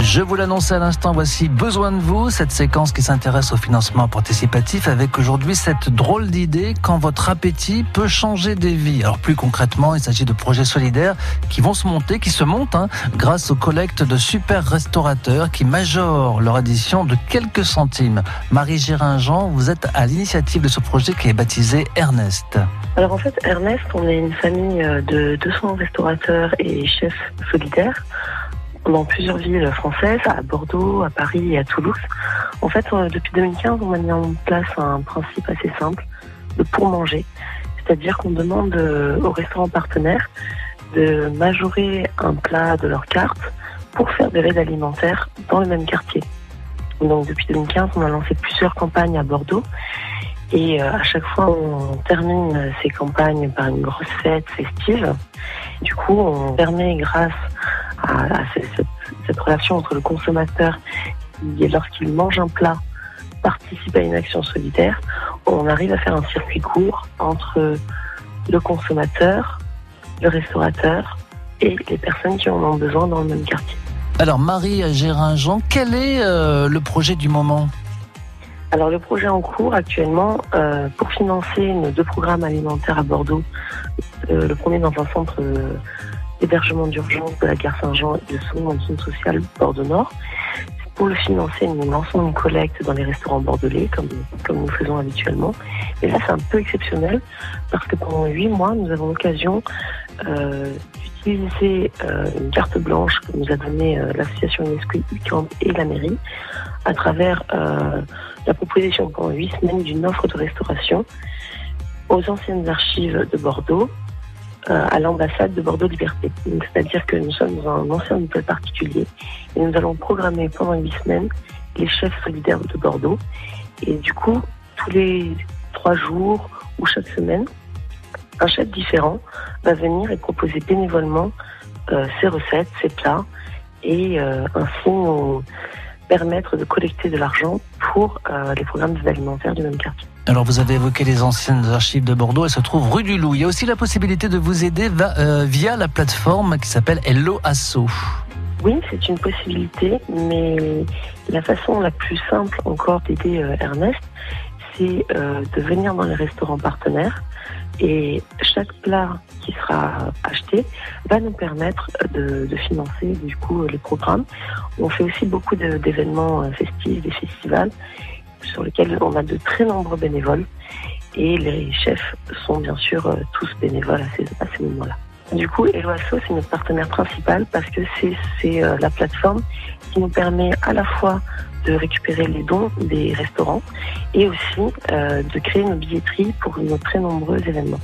Je vous l'annonçais à l'instant, voici Besoin de vous, cette séquence qui s'intéresse au financement participatif avec aujourd'hui cette drôle d'idée quand votre appétit peut changer des vies. Alors plus concrètement, il s'agit de projets solidaires qui vont se monter, qui se montent hein, grâce aux collectes de super restaurateurs qui majorent leur addition de quelques centimes. Marie Géringent, vous êtes à l'initiative de ce projet qui est baptisé Ernest. Alors en fait, Ernest, on est une famille euh, de 200 restaurateurs et chefs solidaires dans plusieurs villes françaises, à Bordeaux, à Paris et à Toulouse. En fait, depuis 2015, on a mis en place un principe assez simple de pour manger. C'est-à-dire qu'on demande euh, aux restaurants partenaires de majorer un plat de leur carte pour faire de l'aide alimentaire dans le même quartier. Donc depuis 2015, on a lancé plusieurs campagnes à Bordeaux et euh, à chaque fois, on termine ces campagnes par une grosse fête festive. Du coup, on permet, grâce à, cette, cette, relation entre le consommateur qui, lorsqu'il mange un plat, participe à une action solidaire, on arrive à faire un circuit court entre le consommateur, le restaurateur et les personnes qui en ont besoin dans le même quartier. Alors Marie Géringent, quel est euh, le projet du moment? Alors le projet en cours actuellement, euh, pour financer nos deux programmes alimentaires à Bordeaux, euh, le premier dans un centre euh, d'hébergement d'urgence de la gare Saint-Jean et de son centre social Bordeaux-Nord. Pour le financer, nous lançons une collecte dans les restaurants bordelais, comme, comme nous faisons habituellement. Et là, c'est un peu exceptionnel, parce que pendant huit mois, nous avons l'occasion d'utiliser une carte blanche que nous a donnée l'association UNESCO UCAMP et la mairie, à travers la proposition pendant huit semaines d'une offre de restauration aux anciennes archives de Bordeaux, euh, à l'ambassade de Bordeaux Liberté. C'est-à-dire que nous sommes dans un ancien hôtel particulier et nous allons programmer pendant huit semaines les chefs solidaires de Bordeaux. Et du coup, tous les trois jours ou chaque semaine, un chef différent va venir et proposer bénévolement euh, ses recettes, ses plats, et euh, ainsi permettre de collecter de l'argent pour euh, les programmes alimentaires du même quartier. Alors vous avez évoqué les anciennes archives de Bordeaux, elles se trouvent rue du Loup. Il y a aussi la possibilité de vous aider euh, via la plateforme qui s'appelle Hello Asso. Oui, c'est une possibilité, mais la façon la plus simple encore d'aider euh, Ernest, c'est de venir dans les restaurants partenaires et chaque plat qui sera acheté va nous permettre de, financer du coup les programmes. On fait aussi beaucoup d'événements euh, festifs, des festivals sur lesquels on a de très nombreux bénévoles et les chefs sont bien sûr euh, tous bénévoles à à ces moments-là. Du coup, Eloasso, c'est notre partenaire principal parce que c'est euh, la plateforme qui nous permet à la fois de récupérer les dons des restaurants et aussi euh, de créer nos billetteries pour nos très nombreux événements.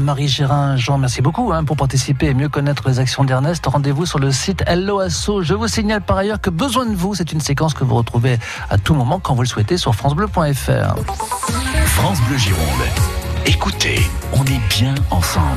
Marie Gérin, Jean, merci beaucoup hein, pour participer et mieux connaître les actions d'Ernest. Rendez-vous sur le site Hello Asso. Je vous signale par ailleurs que Besoin de vous, c'est une séquence que vous retrouvez à tout moment quand vous le souhaitez sur francebleu.fr. France Bleu Gironde. Écoutez, on est bien ensemble.